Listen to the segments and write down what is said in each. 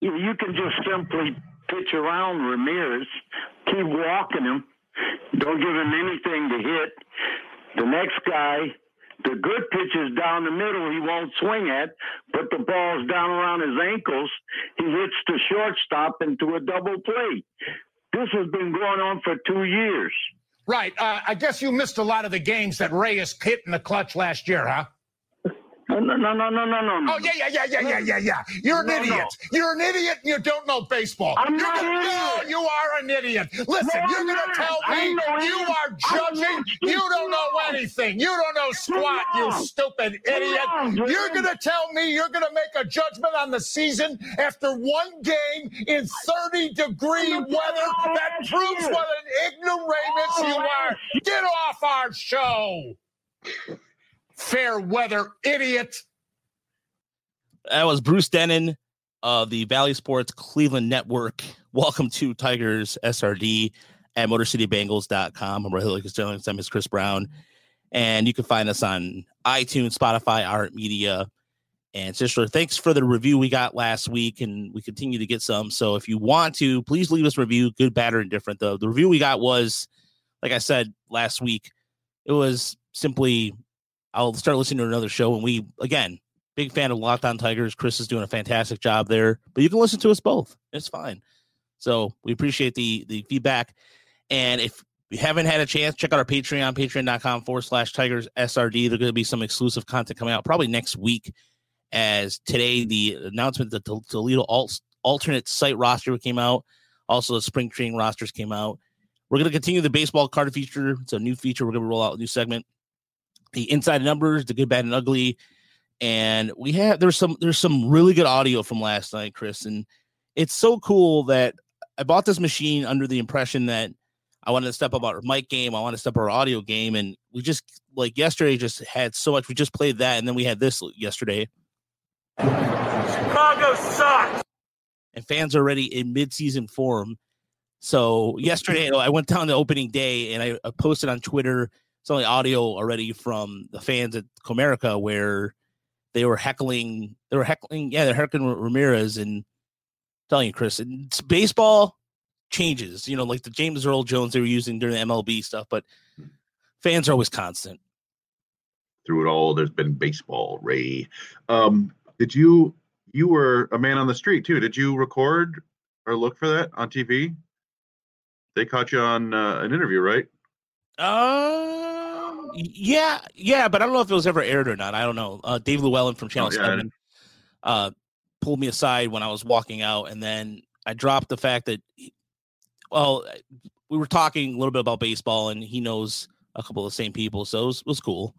you can just simply pitch around Ramirez, keep walking him, don't give him anything to hit. The next guy, the good pitches down the middle, he won't swing at, but the ball's down around his ankles. He hits the shortstop into a double play. This has been going on for two years. Right. Uh, I guess you missed a lot of the games that Reyes hit in the clutch last year, huh? No, no, no, no, no, no, no. Oh yeah, yeah, yeah, yeah, yeah, yeah, yeah. You're an No, idiot. no. You're an idiot, and you don't know baseball. I'm You're not gonna- an No, idiot. you are an idiot. Listen, No, you're going to tell me you are judging. You don't know anything. You don't know squat. You stupid idiot. You're going to tell me you're going to make a judgment on the season after one game in 30 degree weather. That proves what an ignoramus you are. Get off our show. Fair weather idiot. That was Bruce Drennan of the Valley Sports Cleveland Network. Welcome to Tigers SRD at MotorCityBengals.com. I'm Rogelio Castillo. I'm Chris Brown. And you can find us on iTunes, Spotify, Art Media. And sister, thanks for the review we got last week, and we continue to get some. So if you want to, please leave us review, good, bad, or indifferent. The, the review we got was, like I said last week, it was simply I'll start listening to another show, and we again big fan of Locked On Tigers. Chris is doing a fantastic job there, but you can listen to us both. It's fine. So we appreciate the the feedback. And if you haven't had a chance, check out our Patreon, patreon.com forward slash Tigers SRD. There's going to be some exclusive content coming out probably next week. As today, the announcement that the Toledo alt, alternate site roster came out. Also, the spring training rosters came out. We're going to continue the baseball card feature. It's a new feature. We're going to roll out a new segment. The inside numbers, the good, bad, and ugly. And we have there's some there's some really good audio from last night chris. And it's so cool that i bought this machine under the impression that i wanted to step up our mic game i want to step up our audio game. And we just like yesterday just had so much we just played that and then we had this yesterday. Chicago sucks. and fans are already in mid-season form. So yesterday i went down to opening day and i, I posted on twitter some of the audio already from the fans at comerica where they were heckling they were heckling yeah they're heckling ramirez and telling you chris and it's baseball changes you know like the james earl jones they were using during the mlb stuff but fans are always constant through it all, there's been baseball. Ray, um, did you? You were a man on the street too. Did you record or look for that on TV? They caught you on uh, an interview, right? uh yeah yeah but i don't know if it was ever aired or not i don't know uh dave LewAllen from channel Oh, yeah. 7 uh pulled me aside when i was walking out and then i dropped the fact that well we were talking a little bit about baseball and he knows a couple of the same people so it was, was cool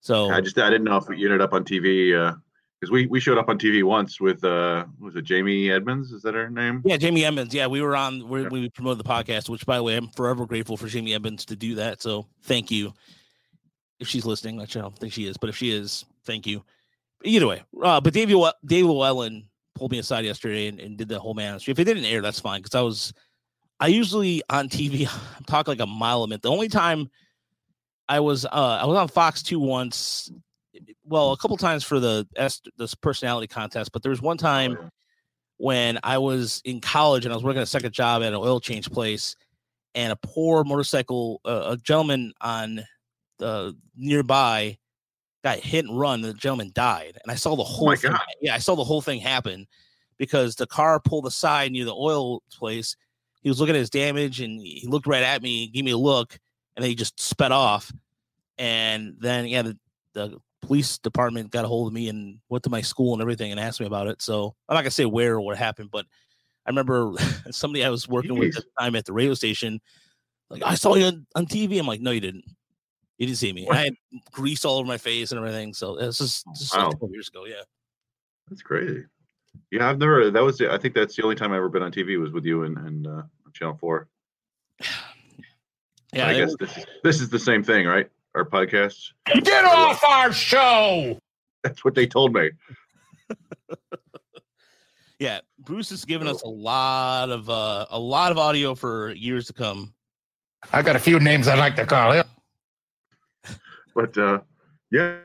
so I just I didn't know if you ended up on TV because we we showed up on TV once with uh was it Jamie Edmonds? Is that her name? yeah jamie Edmonds. yeah we were on we Yeah. we promoted the podcast which by the way i'm forever grateful for jamie Edmonds to do that so thank you if she's listening which i don't think she is but if she is thank you either way uh but Llew- dave LewAllen pulled me aside yesterday and, and did the whole man on the street if it didn't air that's fine because i was i usually on tv talk like a mile a minute the only time i was uh i was on fox 2 once well a couple times for the S, this personality contest but there was one time Oh, yeah. when I was in college and I was working a second job at an oil change place, and a poor motorcycle, uh, a gentleman on the nearby got hit and run. And the gentleman died, and I saw the whole. Oh thing, God. Yeah, I saw the whole thing happen because the car pulled aside near the oil place. He was looking at his damage, and he looked right at me, gave me a look, and then he just sped off. And then, yeah, the, the police department got a hold of me and went to my school and everything and asked me about it. So I'm not gonna say where or what happened, but I remember somebody I was working with at the time at the radio station, like I saw you on, on TV. I'm like, no, you didn't. You didn't see me. I had grease all over my face and everything. So this is this is like 12 years ago. Yeah. That's crazy. Yeah, I've never. That was. I think that's the only time I've ever been on TV was with you and and uh, Channel Four. Yeah. I guess was- this is this is the same thing, right? Our podcast. Get off our show. That's what they told me. yeah. Bruce has given us a lot of uh a lot of audio for years to come. I got a few names I'd like to call him. But uh, yeah,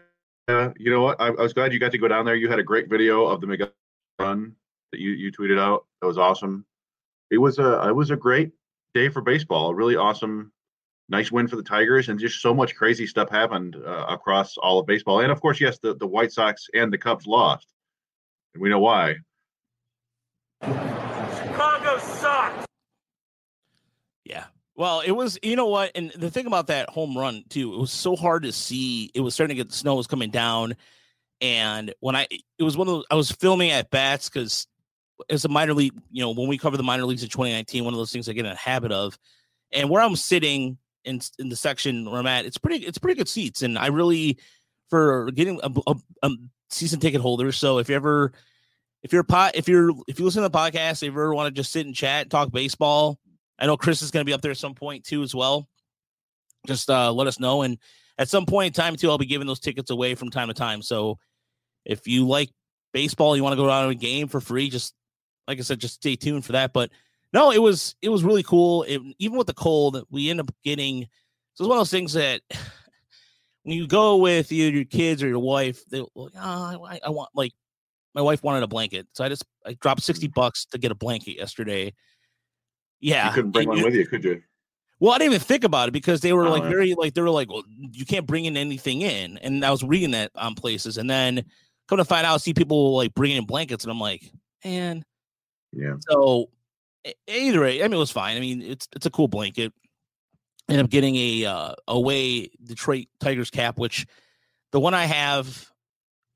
uh, you know what? I, I was glad you got to go down there. You had a great video of the Miguel run that you you tweeted out. That was awesome. It was a it was a great day for baseball. A really awesome, nice win for the Tigers, and just so much crazy stuff happened uh, across all of baseball. And of course, yes, the the White Sox and the Cubs lost, and we know why. Chicago sucks. Yeah. Well, it was, you know what? And the thing about that home run, too, it was so hard to see. It was starting to get the snow was coming down. And when I, it was one of those, I was filming at bats because as a minor league, you know, when we cover the minor leagues in 2019, one of those things I get in a habit of. And where I'm sitting in in the section where I'm at, it's pretty, it's pretty good seats. And I really, for getting a, a, a season ticket holder. So if you ever, if you're pot, if you're, if you listen to the podcast, if you ever want to just sit and chat, talk baseball, I know Chris is going to be up there at some point too, as well. Just uh, let us know. And at some point in time, too, I'll be giving those tickets away from time to time. So if you like baseball, you want to go down to a game for free, just like I said, just stay tuned for that. But no, it was it was really cool. It, even with the cold, we end up getting. So it's one of those things that when you go with either your kids or your wife, they like, oh, I, I want like my wife wanted a blanket, so I just I dropped sixty Mm. bucks to get a blanket yesterday. Yeah, You couldn't bring and one with you, could you? well, I didn't even think about it because they were Oh, like yeah. very like they were like, well, you can't bring in anything in, and I was reading that on places, and then come to find out, see people like bringing in blankets, and I'm like, man. Yeah. So either way, I mean, it was fine. I mean, it's it's a cool blanket. End up getting a uh, away Detroit Tigers cap, which the one I have,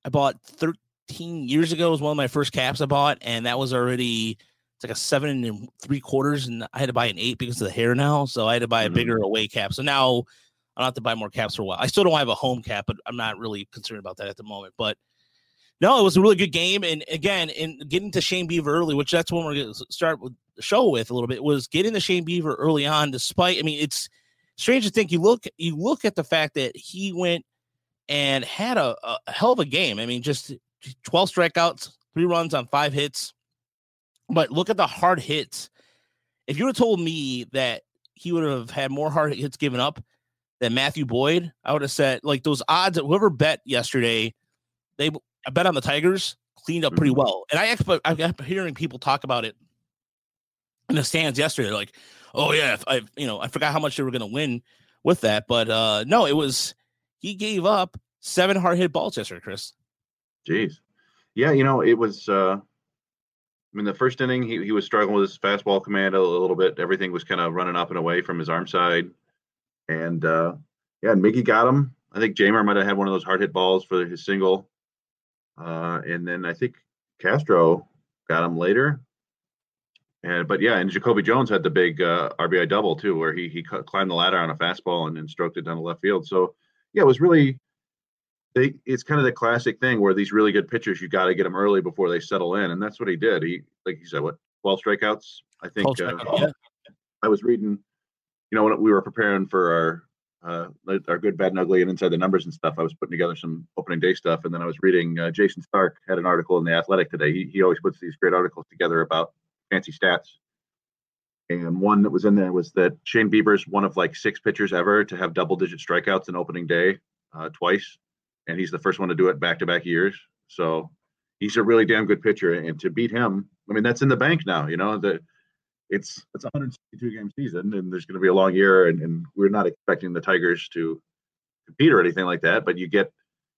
I bought 13 years ago. Was one of my first caps I bought, and that was already it's like a seven and three quarters, and I had to buy an eight because of the hair now. So I had to buy a Mhm. bigger away cap. So now I don't have to buy more caps for a while. I still don't have a home cap, but I'm not really concerned about that at the moment. But no, it was a really good game. And again, in getting to Shane Bieber early, which that's when we're going to start with show with a little bit, was getting to Shane Bieber early on. Despite, I mean, it's strange to think you look you look at the fact that he went and had a, a hell of a game. I mean, just 12 strikeouts, three runs on five hits. But look at the hard hits. If you would have told me that he would have had more hard hits given up than Matthew Boyd, I would have said like those odds. that Whoever bet yesterday, they I bet on the Tigers cleaned up pretty Mhm. well. And I actually I kept hearing people talk about it in the stands yesterday. Like, oh yeah, I you know I forgot how much they were going to win with that, but uh no, it was he gave up seven hard hit balls yesterday, Chris. Jeez. Yeah, you know, it was uh I mean the first inning he, he was struggling with his fastball command a little bit. Everything was kind of running up and away from his arm side. And uh yeah, and Mickey got him. I think Jeimer might have had one of those hard hit balls for his single. Uh and then I think Castro got him later. And but yeah, and Jacoby Jones had the big uh, RBI double too, where he he climbed the ladder on a fastball and then stroked it down the left field. So yeah, it was really they it's kind of the classic thing where these really good pitchers you got to get them early before they settle in, and that's what he did. He like you said, what twelve strikeouts? I think. 12 Uh, yeah. I was reading, you know, when we were preparing for our uh, our good, bad, and ugly, and inside the numbers and stuff. I was putting together some opening day stuff, and then I was reading. Uh, Jayson Stark had an article in the Athletic today. He he always puts these great articles together about fancy stats. And one that was in there was that Shane Bieber's one of like six pitchers ever to have double digit strikeouts in opening day uh, twice. And he's the first one to do it back to back years. So he's a really damn good pitcher. And to beat him, I mean, that's in the bank now, you know, the it's it's a 162 game season and there's going to be a long year and, and we're not expecting the Tigers to compete or anything like that. But you get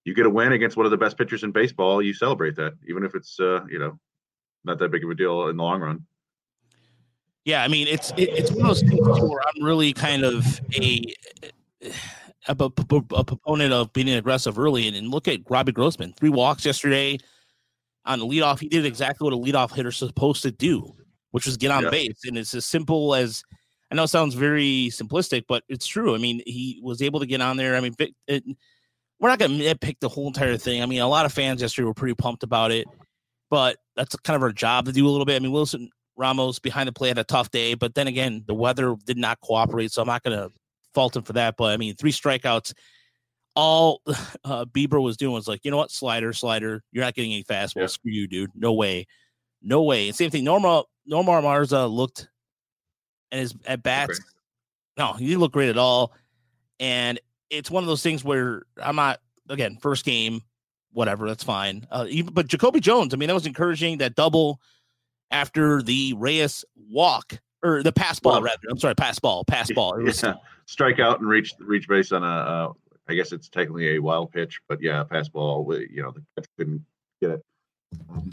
you get a win against one of the best pitchers in baseball, you celebrate that, even if it's uh, you know, not that big of a deal in the long run. Yeah, I mean it's it, it's one of those things where I'm really kind of a a proponent of being aggressive early and, and look at Robbie Grossman three walks yesterday on the leadoff. He did exactly what a leadoff hitter's supposed to do, which was get on Yeah. base, and it's as simple as I know it sounds very simplistic, but it's true. I mean, he was able to get on there. I mean, it, we're not going to nitpick the whole entire thing. I mean, a lot of fans yesterday were pretty pumped about it, but that's kind of our job to do a little bit. I mean, Wilson Ramos behind the play had a tough day, but then again, the weather did not cooperate, so I'm not going to fault him for that. But I mean, three strikeouts. All uh, Bieber was doing was like, you know what, slider, slider. You're not getting any fastball. Yeah. Screw you, dude. No way, no way. And same thing. Nomar, Nomar Mazara looked and his at bats. Okay. No, he didn't look great at all. And it's one of those things where I'm not again first game, whatever. That's fine. Uh, even, but Jacoby Jones, I mean, that was encouraging. That double after the Reyes walk or the pass ball, Well- rather. I'm sorry, pass ball, pass ball. It was, yeah. strike out and reach reach base on a. Uh, I guess it's technically a wild pitch, but yeah, pass ball. wi- You know, the catcher couldn't get it. Um,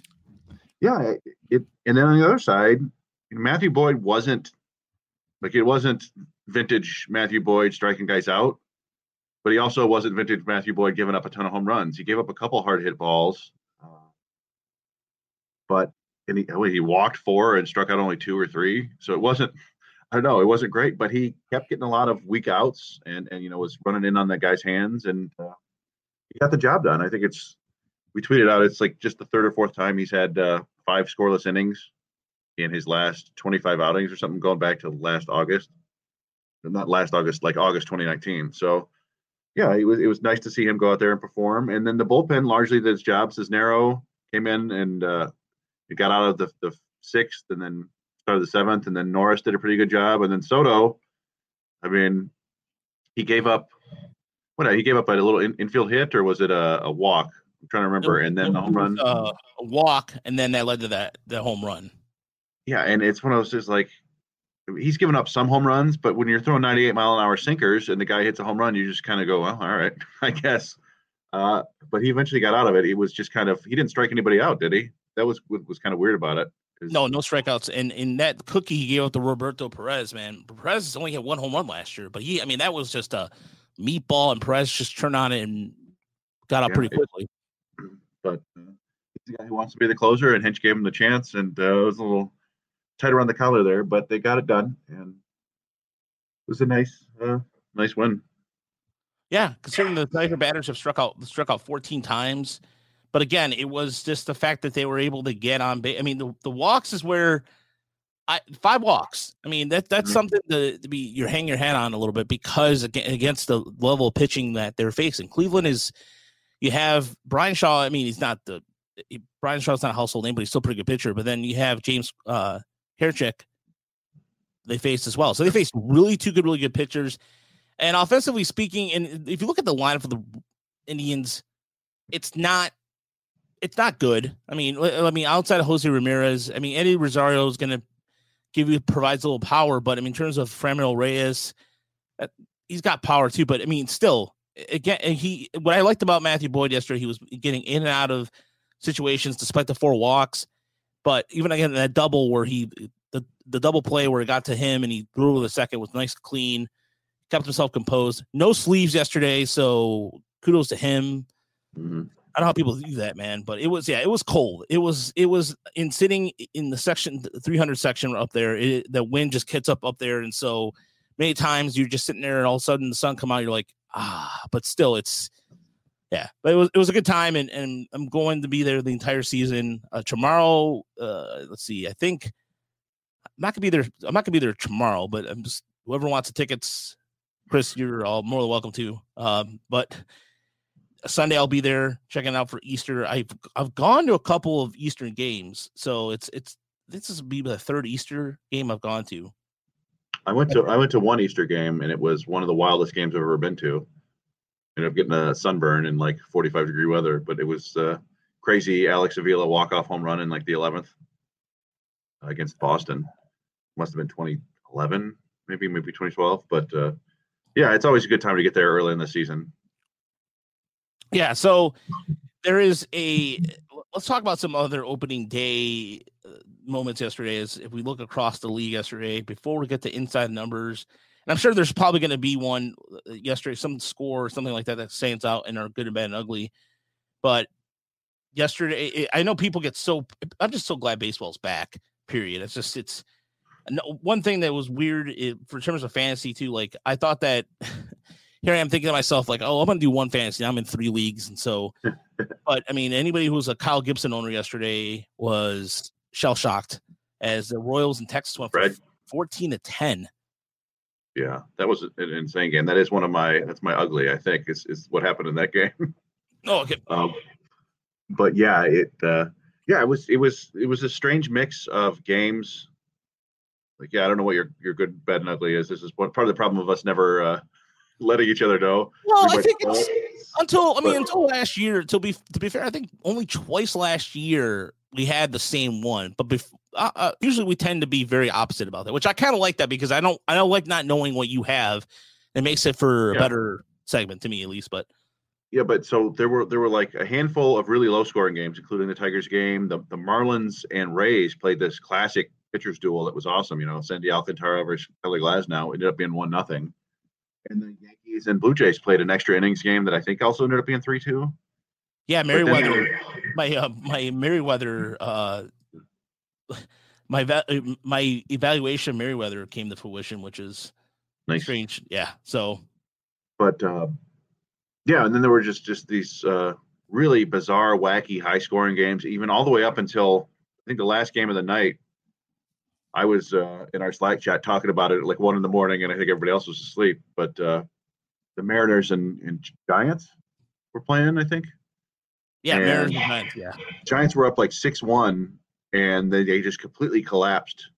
yeah, it. And then on the other side, Matthew Boyd wasn't like it wasn't vintage Matthew Boyd striking guys out, but he also wasn't vintage Matthew Boyd giving up a ton of home runs. He gave up a couple hard hit balls, uh, but and he he walked four and struck out only two or three. So it wasn't I don't know. It wasn't great, but he kept getting a lot of weak outs and and you know was running in on that guy's hands and uh, he got the job done. I think it's we tweeted out it's like just the third or fourth time he's had uh, five scoreless innings in his last 25 outings or something going back to last August. Not last August, like August 2019. So yeah, it was it was nice to see him go out there and perform. And then the bullpen largely did its job. Cisnero came in and uh, he got out of the, the sixth and then started the seventh, and then Norris did a pretty good job, and then Soto, I mean, he gave up what he gave up a little in, infield hit, or was it a, a walk? I'm trying to remember, and then the home run. uh, a walk, and then that led to that the home run. Yeah, and it's one of those just like he's given up some home runs, but when you're throwing 98 mile an hour sinkers and the guy hits a home run, you just kind of go, well, all right, I guess. Uh, but he eventually got out of it. He was just kind of he didn't strike anybody out, did he? That was what was kind of weird about it. No, no strikeouts. And in that cookie he gave up to Roberto Perez, man. Perez only had one home run last year, but he, I mean, that was just a meatball, and Perez just turned on it and got out Yeah, pretty it- quickly. but uh, he's the guy who wants to be the closer, and Hinch gave him the chance, and uh, it was a little tight around the collar there, but they got it done, and it was a nice, uh, nice win. Yeah, considering the Tiger batters have struck out struck out 14 times. But again, it was just the fact that they were able to get on base. I mean, the, the walks is where I five walks. I mean, that that's Mhm. something to, to be you're hang your hat on a little bit because aga- against the level of pitching that they're facing. Cleveland is you have Bryan Shaw. I mean, he's not the he- Bryan Shaw's not a household name, but he's still a pretty good pitcher. But then you have James uh Karinchak they faced as well. So they faced really two good, really good pitchers. And offensively speaking, and if you look at the lineup for the Indians, it's not it's not good. I mean, I I mean, outside of Jose Ramirez, I mean, Eddie Rosario is going to give you provides a little power, but I mean, in terms of Franmil Reyes, uh, he's got power too. But I mean, still, again, he what I liked about Matthew Boyd yesterday, he was getting in and out of situations despite the four walks. But even again, that double where he the the double play where it got to him and he threw the second was nice, clean, kept himself composed. No sleeves yesterday, so kudos to him. Mhm. I don't know how people do that, man, but it was yeah, it was cold. It was it was in sitting in the section 300 section up there. It, the wind just hits up up there, and so many times you're just sitting there, and all of a sudden the sun come out. You're like ah, but still it's yeah. But it was it was a good time, and and I'm going to be there the entire season. Uh, tomorrow, uh, let's see, I think I'm not gonna be there. I'm not gonna be there tomorrow, but I'm just whoever wants the tickets. Chris, you're all more than welcome to. Um, but Sunday I'll be there checking out for Easter. I've I've gone to a couple of Eastern games, so it's it's this is be the third Easter game I've gone to. I went to I went to one Easter game, and it was one of the wildest games I've ever been to. Ended up getting a sunburn in like 45 degree weather, but it was uh, crazy. Alex Avila walk off home run in like the 11th against Boston. Must have been 2011, maybe maybe 2012, but uh, yeah, it's always a good time to get there early in the season. Yeah, so there is a let's talk about some other opening day uh, moments yesterday as if we look across the league yesterday before we get to inside numbers. And I'm sure there's probably going to be one uh, yesterday, some score or something like that that stands out and are good and bad and ugly. But yesterday, it- I know people get so. I'm just so glad baseball's back. Period. It's just it's one thing that was weird it, for terms of fantasy too. Like I thought that here I am thinking to myself like, oh, I'm gonna do one fantasy. I'm in three leagues, and so. but I mean, anybody who was a Kyle Gibson owner yesterday was shell shocked as the Royals and Texas went from Fred? 14 to 10. Yeah, that was an insane game. That is one of my that's my ugly. I think is is what happened in that game. Oh, okay. Um, but yeah, it uh, yeah, it was it was it was a strange mix of games. Like yeah, I don't know what your your good, bad, and ugly is. This is what part of the problem of us never uh, letting each other know. Well, We I think it's until I mean But- until last year. To be to be fair, I think only twice last year we had the same one. But bef- uh, uh, usually we tend to be very opposite about that, which I kind of like that because I don't I don't like not knowing what you have. It makes it for a Yeah. better segment to me at least. But Yeah, but so there were there were like a handful of really low scoring games, including the Tigers game. The the Marlins and Rays played this classic pitchers duel that was awesome. You know, Sandy Alcantara versus Kelly Glasnow ended up being one nothing. And the Yankees and Blue Jays played an extra innings game that I think also ended up being three two. yeah, Merryweather, my uh, my Merryweather, uh, my va- uh, my evaluation of Merryweather came to fruition, which is Nice. strange. Yeah, so but uh, yeah, and then there were just just these uh, really bizarre, wacky, high scoring games, even all the way up until I think the last game of the night. I was uh, in our Slack chat talking about it at like one in the morning, and I think everybody else was asleep. But uh, the Mariners and, and Giants were playing. I think yeah, And- Mariners and Giants, yeah. Giants were up like six one, and they, they just completely collapsed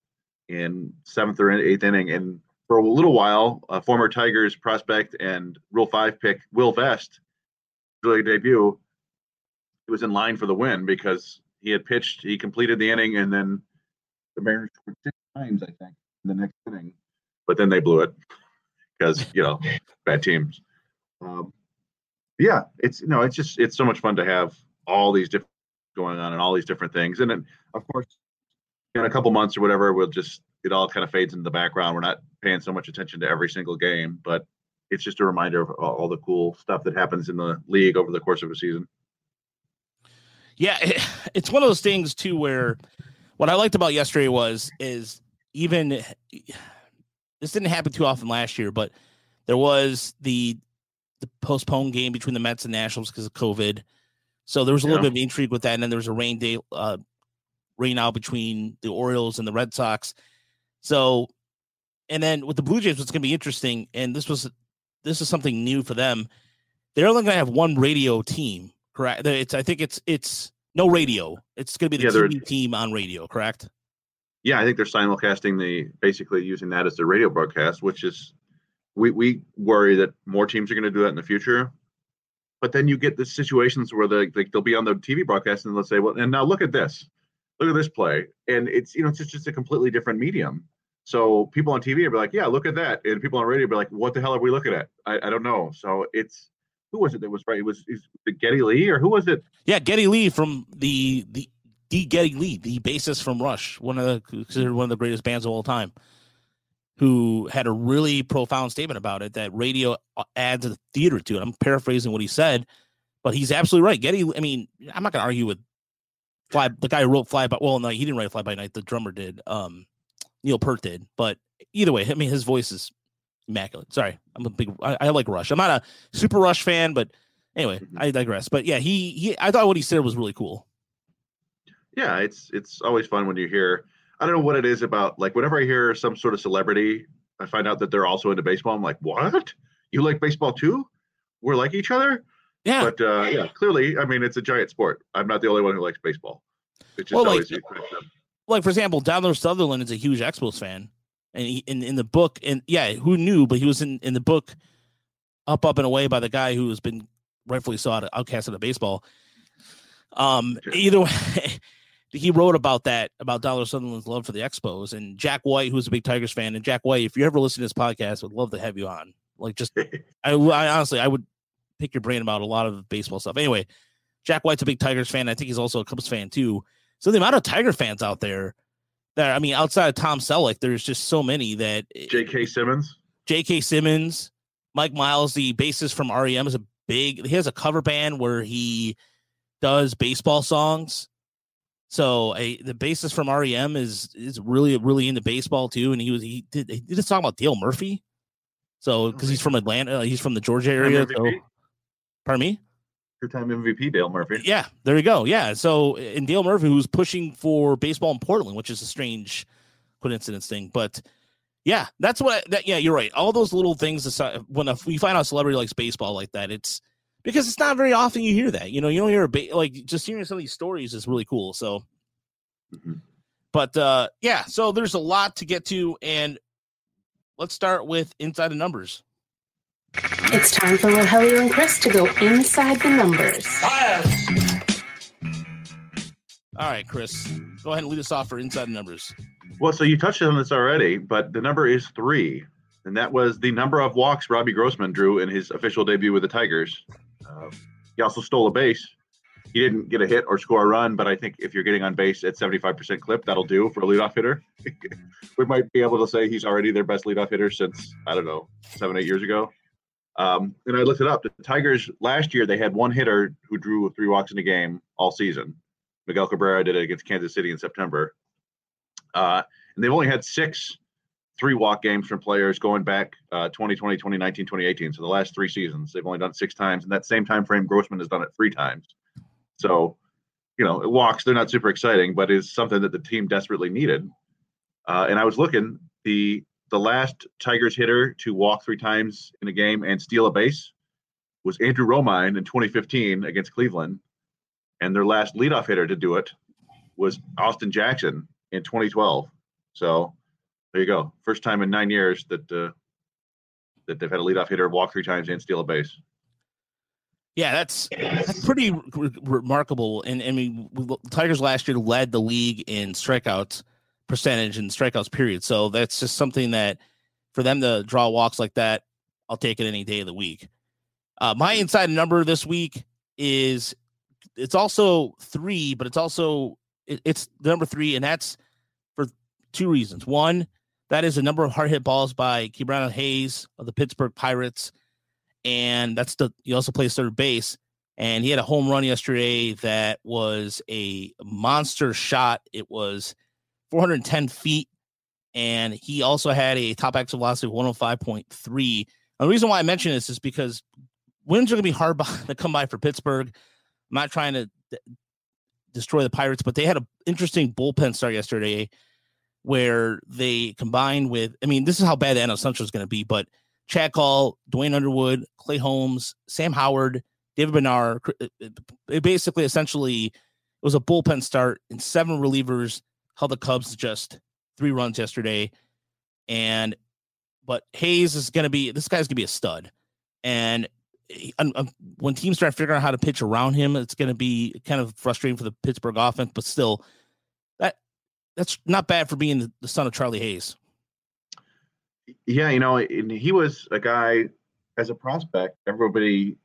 in seventh or eighth inning. And for a little while, a former Tigers prospect and Rule Five pick Will Vest, really debut, he was in line for the win because he had pitched, he completed the inning, and then the Mariners scored six times, I think, in the next inning. But then they blew it because you know bad teams. Um, yeah, it's you know it's just it's so much fun to have all these different going on and all these different things, and then of course in a couple months or whatever, we'll just it all kind of fades into the background. We're not paying so much attention to every single game, but it's just a reminder of all, the cool stuff that happens in the league over the course of a season. Yeah, it, it's one of those things too where what I liked about yesterday was is even this didn't happen too often last year, but there was the the postponed game between the Mets and Nationals because of COVID. So there was a little Yeah. bit of intrigue with that, and then there was a rain day uh rain out between the Orioles and the Red Sox. So and then with the Blue Jays, what's gonna be interesting, and this was this is something new for them. They're only gonna have one radio team, correct? It's I think it's it's no radio. It's gonna be the Yeah, TV team on radio, correct? Yeah, I think they're simulcasting the basically using that as the radio broadcast, which is we we worry that more teams are going to do that in the future. But then you get the situations where they like they'll be on the TV broadcast and they'll say, "Well, and now look at this, look at this play," and it's you know it's just, just a completely different medium. So people on TV are like, "Yeah, look at that," and people on radio be like, "What the hell are we looking at?" I, I don't know. So it's who was it that was right? It was it Geddy Lee or who was it? Yeah, Geddy Lee from the the the Geddy Lee, the bassist from Rush, one of the considered one of the greatest bands of all time, who had a really profound statement about it that radio uh, adds a theater to it. I'm paraphrasing what he said, but he's absolutely right. Geddy, I mean, I'm not gonna argue with Fly. The guy who wrote Fly by well, no, he didn't write Fly by Night. The drummer did. Um, Neil Peart did. But either way, I mean, his voice is immaculate. Sorry, I'm a big. I, I like Rush. I'm not a super Rush fan, but anyway, Mhm. I digress. But yeah, he he. I thought what he said was really cool. yeah it's it's always fun when you hear i don't know what it is about like whenever i hear some sort of celebrity i find out that they're also into baseball i'm like what you like baseball too we're like each other Yeah, but uh yeah clearly i mean it's a giant sport i'm not the only one who likes baseball it's just Well, like- always them. like for example, Donald Sutherland is a huge Expos fan, and he, in in the book, and yeah, who knew? But he was in in the book, up, up and away by the guy who has been rightfully sought outcast of baseball. Um, Okay. either way, he wrote about that about Donald Sutherland's love for the Expos, and Jack White, who's a big Tigers fan, and Jack White, if you ever listen to this podcast, would love to have you on. Like, just I, I honestly, I would pick your brain about a lot of baseball stuff. Anyway, Jack White's a big Tigers fan. I think he's also a Cubs fan too. So the amount of Tiger fans out there that I mean, outside of Tom Selleck, there's just so many that jk simmons J.K. Simmons, Mike Mills, the bassist from REM, is a big. He has a cover band where he does baseball songs. So a the bassist from REM is is really really into baseball too, and he was he did he did a song about Dale Murphy. So because he's from Atlanta, uh, he's from the Georgia area. So, pardon me. two-time mvp dale murphy Yeah, there you go. Yeah. So and Dale Murphy, who's pushing for baseball in Portland, which is a strange coincidence thing, but yeah, that's what. I, that yeah, you're right. All those little things. aside- When a, we find out a celebrity likes baseball like that, it's because it's not very often you hear that. You know, you don't hear a ba- like just hearing some of these stories is really cool. So, Mhm. but uh yeah, so there's a lot to get to, and let's start with inside the numbers. It's time for Rogelio and Chris to go inside the numbers. All right, Chris, go ahead and lead us off for inside the numbers. Well, so you touched on this already, but the number is three, and that was the number of walks Robbie Grossman drew in his official debut with the Tigers. Uh, he also stole a base. He didn't get a hit or score a run, but I think if you're getting on base at 75% clip, that'll do for a leadoff hitter. we might be able to say he's already their best leadoff hitter since I don't know seven, eight years ago. Um, and I looked it up. The Tigers last year they had one hitter who drew three walks in a game all season. Miguel Cabrera did it against Kansas City in September. Uh, and they've only had six three walk games from players going back uh, 2020, 2019, 2018. So the last three seasons, they've only done six times. In that same time frame, Grossman has done it three times. So, you know, walks, they're not super exciting, but it's something that the team desperately needed. Uh, and I was looking, the the last Tigers hitter to walk three times in a game and steal a base was Andrew Romine in 2015 against Cleveland. And their last leadoff hitter to do it was Austin Jackson in 2012. So there you go. First time in nine years that uh, that they've had a leadoff hitter walk three times and steal a base. Yeah, that's, that's pretty re- remarkable. And I mean, Tigers last year led the league in strikeouts percentage and strikeouts period. So that's just something that for them to draw walks like that, I'll take it any day of the week. Uh, my inside number this week is it's also three, but it's also it, it's the number three, and that's for two reasons. One, that is a number of hard hit balls by Ke'Bryan Hayes of the Pittsburgh Pirates, and that's the he also plays third base. And he had a home run yesterday that was a monster shot. It was 410 feet, and he also had a top exit velocity of 105.3. And the reason why I mention this is because wins are going to be hard to come by for Pittsburgh. I'm not trying to destroy the Pirates, but they had an interesting bullpen start yesterday where they combined with, I mean, this is how bad NL Central is going to be, but Chad Kuhl, Duane Underwood, Clay Holmes, Sam Howard, David Bednar, it basically essentially it was a bullpen start and seven relievers, held the Cubs just three runs yesterday. And but Hayes is going to be this guy's going to be a stud. And um, when teams start figuring out how to pitch around him, it's going to be kind of frustrating for the Pittsburgh offense. But still, that's not bad for being the, son of Charlie Hayes. Yeah, you know, he was a guy as a prospect. Everybody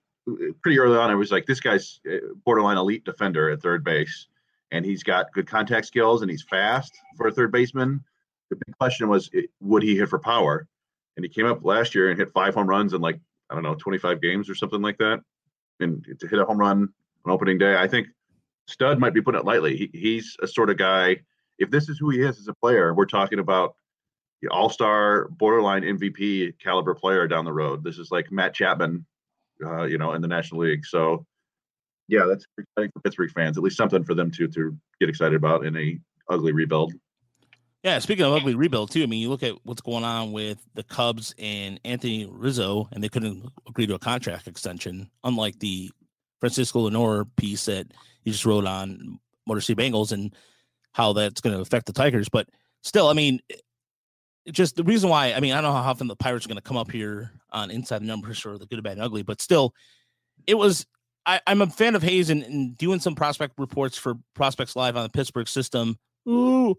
pretty early on, it was like this guy's borderline elite defender at third base, and he's got good contact skills and he's fast for a third baseman. The big question was, would he hit for power? And he came up last year and hit five home runs in like I don't know, 25 games or something like that. And to hit a home run on opening day, I think Stud might be putting it lightly. He, he's a sort of guy. If this is who he is as a player, we're talking about the all-star, borderline MVP caliber player down the road. This is like Matt Chapman, uh, you know, in the National League. So, yeah, that's exciting for Pittsburgh fans. At least something for them to to get excited about in a ugly rebuild. Yeah, speaking of ugly rebuild too, I mean, you look at what's going on with the Cubs and Anthony Rizzo, and they couldn't agree to a contract extension, unlike the Francisco Lindor piece that he just wrote on Motor City Bengals and how that's going to affect the Tigers. But still, I mean, just the reason why, I mean, I don't know how often the Pirates are going to come up here on inside numbers or the good, bad, and ugly, but still, it was. I, am a fan of Hayes and, and doing some prospect reports for Prospects Live on the Pittsburgh system. Ooh,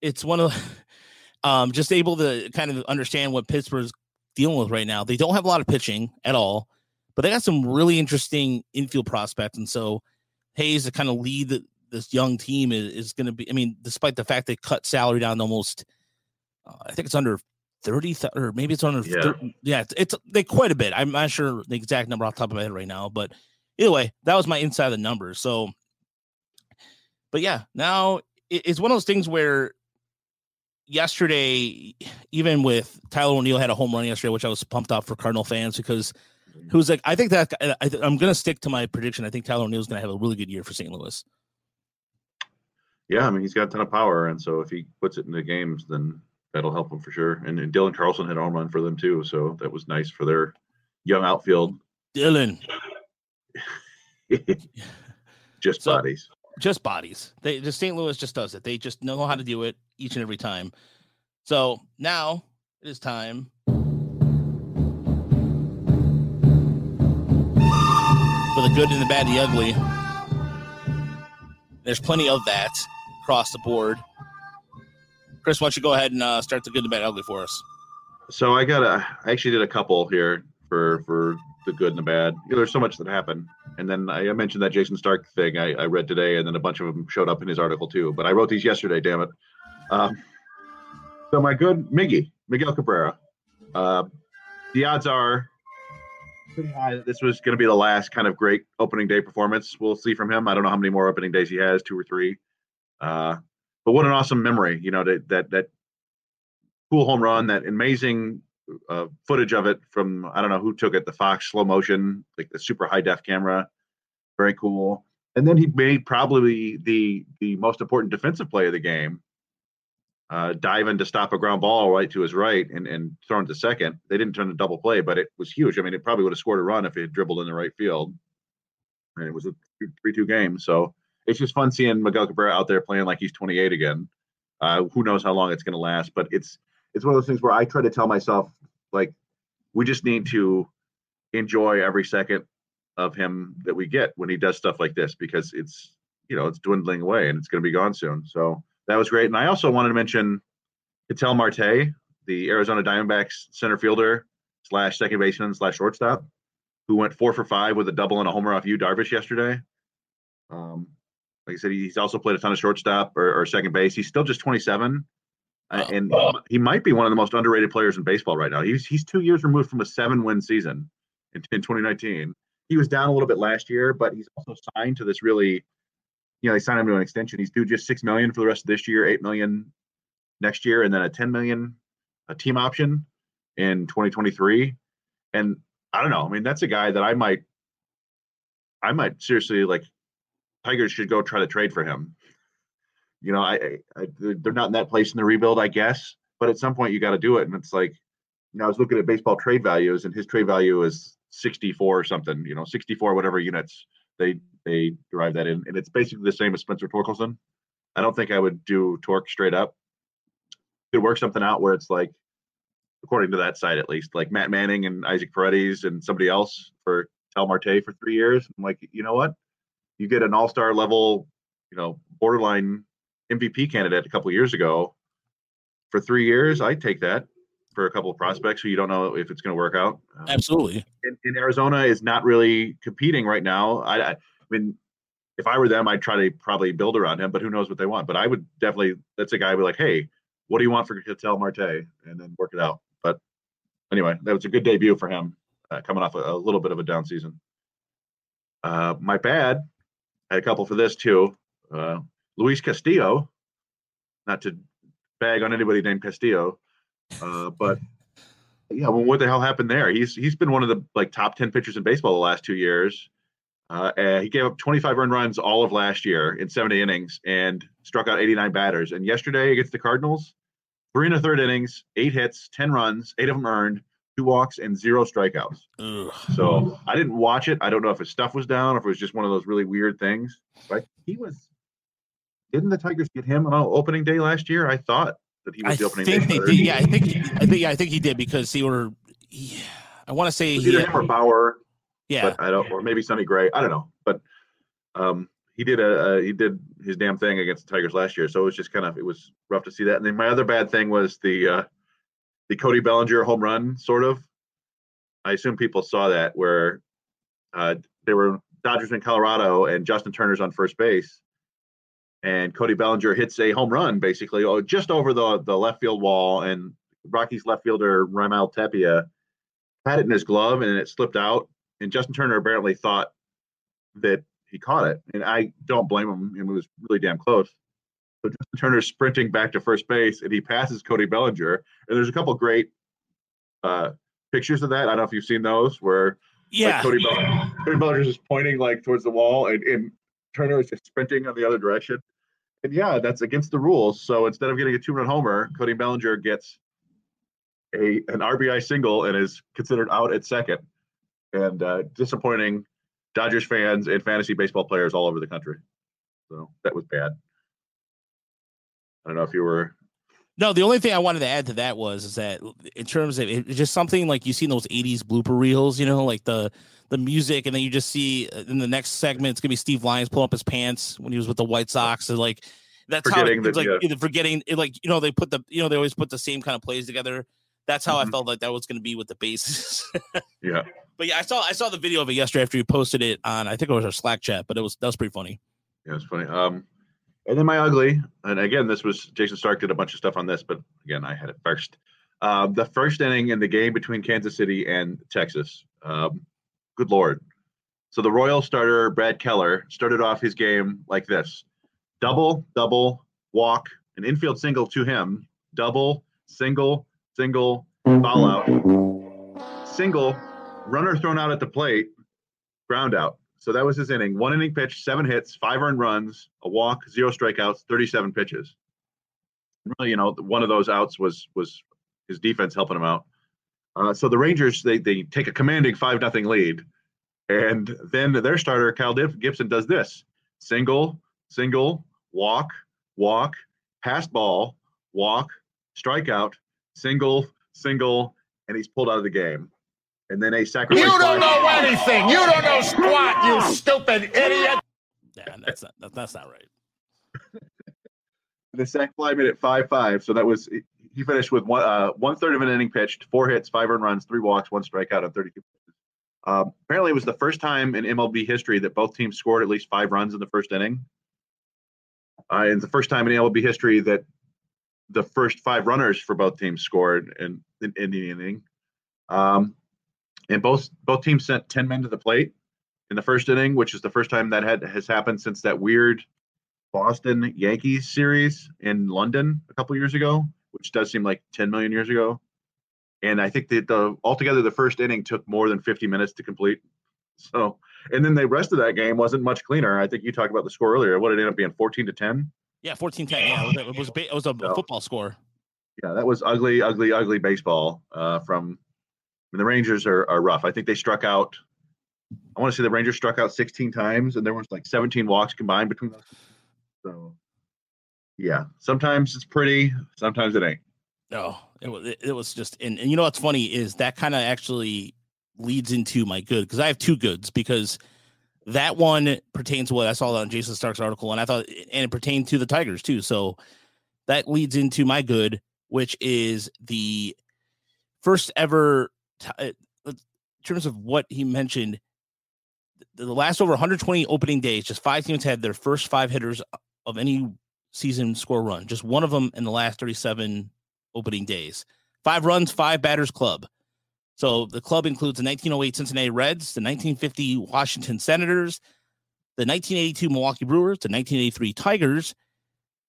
it's one of um, just able to kind of understand what Pittsburgh's dealing with right now. They don't have a lot of pitching at all, but they got some really interesting infield prospects. And so Hayes to kind of lead the, this young team is, is going to be, I mean, despite the fact they cut salary down to almost, uh, I think it's under 30 or maybe it's under, yeah, 30, yeah it's, it's they quite a bit. I'm not sure the exact number off the top of my head right now, but either way, that was my inside of the numbers. So, but yeah, now it's one of those things where yesterday, even with Tyler O'Neill had a home run yesterday, which I was pumped up for Cardinal fans because who's like, I think that I, am going to stick to my prediction. I think Tyler O'Neill is going to have a really good year for St. Louis. Yeah, I mean he's got a ton of power, and so if he puts it in the games, then that'll help him for sure. And, and Dylan Carlson hit a home run for them too, so that was nice for their young outfield. Dylan, just so, bodies just bodies. They just St. Louis just does it. They just know how to do it each and every time. So now it is time for the good and the bad, and the ugly. There's plenty of that across the board. Chris, why don't you go ahead and uh, start the good, and the bad, ugly for us? So I got a. I actually did a couple here for for the good and the bad. You know, there's so much that happened, and then I I mentioned that Jayson Stark thing I, I read today, and then a bunch of them showed up in his article too. But I wrote these yesterday. Damn it. Um, so my good Miggy Miguel Cabrera. Uh, the odds are that this was going to be the last kind of great opening day performance we'll see from him. I don't know how many more opening days he has, two or three. Uh, but what an awesome memory, you know, that that that cool home run, that amazing uh, footage of it from I don't know who took it, the Fox slow motion, like the super high def camera, very cool. And then he made probably the the most important defensive play of the game, uh, diving to stop a ground ball right to his right and and throwing to second. They didn't turn a double play, but it was huge. I mean, it probably would have scored a run if he had dribbled in the right field. And it was a three-two game, so it's just fun seeing Miguel Cabrera out there playing like he's 28 again. Uh, who knows how long it's going to last, but it's it's one of those things where I try to tell myself like we just need to enjoy every second of him that we get when he does stuff like this because it's you know it's dwindling away and it's going to be gone soon. So that was great. And I also wanted to mention Ketel Marte, the Arizona Diamondbacks center fielder slash second baseman slash shortstop, who went four for five with a double and a homer off Yu Darvish yesterday. Um, like I said, he's also played a ton of shortstop or, or second base. He's still just 27, uh, and he might be one of the most underrated players in baseball right now. He's he's two years removed from a seven-win season in, in 2019. He was down a little bit last year, but he's also signed to this really, you know, they signed him to an extension. He's due just six million for the rest of this year, eight million next year, and then a 10 million a team option in 2023. And I don't know. I mean, that's a guy that I might, I might seriously like Tigers should go try to trade for him. You know, I, I, they're not in that place in the rebuild, I guess. But at some point, you got to do it. And it's like, you know, I was looking at baseball trade values, and his trade value is 64 or something. You know, 64 whatever units they they derive that in, and it's basically the same as Spencer Torkelson. I don't think I would do Torque straight up. Could work something out where it's like, according to that site at least, like Matt Manning and Isaac Paredes and somebody else for Tel Marte for three years. I'm like, you know what? You get an all-star level, you know, borderline MVP candidate a couple years ago for three years. I take that for a couple of prospects who you don't know if it's going to work out. Um, Absolutely. And, and, Arizona is not really competing right now. I, I, mean, if I were them, I'd try to probably build around him, but who knows what they want. But I would definitely, that's a guy I'd be like, hey, what do you want for Ketel Marte? And then work it out. But anyway, that was a good debut for him uh, coming off a, a, little bit of a down season. Uh, my bad had a couple for this too. Uh, Luis Castillo, not to bag on anybody named Castillo, uh, but yeah, well, what the hell happened there? He's he's been one of the like top ten pitchers in baseball the last two years. Uh, he gave up 25 earned runs all of last year in 70 innings and struck out 89 batters. And yesterday against the Cardinals, three and a third innings, eight hits, 10 runs, eight of them earned, two walks and zero strikeouts. Ugh. So I didn't watch it. I don't know if his stuff was down, or if it was just one of those really weird things. But he was. Didn't the Tigers get him on opening day last year? I thought that he was I the opening think day. They did. Yeah, I think. He, I think. Yeah, I think he did because he were. He, I want to say he, either him or Bauer. Yeah, but I don't, or maybe Sonny Gray. I don't know, but um, he did a, a, he did his damn thing against the Tigers last year. So it was just kind of it was rough to see that. And then my other bad thing was the uh, the Cody Bellinger home run, sort of. I assume people saw that where uh, they were Dodgers in Colorado and Justin Turner's on first base, and Cody Bellinger hits a home run basically oh, just over the the left field wall, and Rockies left fielder Raimel Tapia had it in his glove and it slipped out, and Justin Turner apparently thought that he caught it, and I don't blame him. It was really damn close. So Justin Turner's sprinting back to first base, and he passes Cody Bellinger. And there's a couple great uh, pictures of that. I don't know if you've seen those where yeah, like Cody, Bellinger, Cody Bellinger's just pointing like towards the wall, and, and Turner is just sprinting on the other direction. And yeah, that's against the rules. So instead of getting a two-run homer, Cody Bellinger gets a an RBI single and is considered out at second. And uh, disappointing Dodgers fans and fantasy baseball players all over the country. So that was bad. I don't know if you were No, the only thing I wanted to add to that was is that in terms of it, it's just something like you see in those '80s blooper reels, you know, like the the music, and then you just see uh, in the next segment it's gonna be Steve Lyons pull up his pants when he was with the White Sox, and like that's Forgetting how it, it's like yeah. forgetting it, like you know they put the you know they always put the same kind of plays together. That's how I Mhm. felt like that was gonna be with the bases. Yeah. but yeah, I saw I saw the video of it yesterday after you posted it on I think it was our Slack chat, but it was that was pretty funny. Yeah, it's funny. Um, and then my ugly, and again, this was Jayson Stark did a bunch of stuff on this, but again, I had it first. Um, the first inning in the game between Kansas City and Texas. Um, good lord. So the Royal starter Brad Keller started off his game like this: double, double, walk, an infield single to him, double, single, single, foul out, single, runner thrown out at the plate, ground out. So that was his inning. One inning pitch, seven hits, five earned runs, a walk, zero strikeouts, 37 pitches. Really, you know, one of those outs was was his defense helping him out. Uh, so the Rangers they they take a commanding five nothing lead, and then their starter Kyle Gibson does this: single, single, walk, walk, pass ball, walk, strikeout, single, single, and he's pulled out of the game. And then a sacrifice. You don't fly- know anything. You don't know squat, you stupid idiot. Yeah, that's not that, that's not right. the sack fly made it five five. So that was he finished with one uh, one third of an inning pitched, four hits, five earned runs, three walks, one strikeout on 32 pitches. Um, apparently, it was the first time in MLB history that both teams scored at least five runs in the first inning. Uh, and the first time in MLB history that the first five runners for both teams scored in in, in the inning. Um, and both both teams sent 10 men to the plate in the first inning, which is the first time that had has happened since that weird Boston Yankees series in London a couple years ago, which does seem like 10 million years ago. And I think that the altogether the first inning took more than 50 minutes to complete. So, and then the rest of that game wasn't much cleaner. I think you talked about the score earlier. What did it end up being 14 to 10? Yeah, 14-10. Yeah, it was, it was, ba- it was a football score. Yeah, that was ugly, ugly, ugly baseball uh, from mean, the Rangers are, are rough. I think they struck out. I want to say the Rangers struck out 16 times, and there was like 17 walks combined between those. So, yeah, sometimes it's pretty, sometimes it ain't. No, it was it, was just and, and you know what's funny is that kind of actually leads into my good because I have two goods because that one pertains to what I saw on Jayson Stark's article and I thought and it pertained to the Tigers too. So that leads into my good, which is the first ever Uh, in terms of what he mentioned. The the last over 120 opening days, just five teams had their first five hitters of any season score run. Just one of them in the last 37 opening days. Five runs, five batters club. So the club includes the 1908 Cincinnati Reds, the 1950 Washington Senators, the 1982 Milwaukee Brewers, the 1983 Tigers,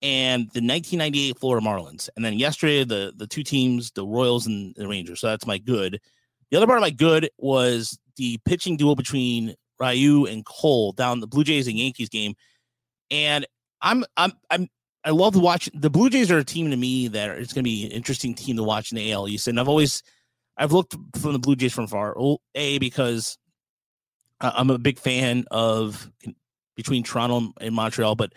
and the 1998 Florida Marlins. And then yesterday, the the two teams, the Royals and the Rangers. So that's my good. The other part of my good was the pitching duel between Ryu and Cole down the Blue Jays and Yankees game. And I'm I'm I'm I love to watch the Blue Jays are a team to me that are, it's going to be an interesting team to watch in the AL East. And I've always I've looked from the Blue Jays from far. A because I'm a big fan of between Toronto and Montreal, but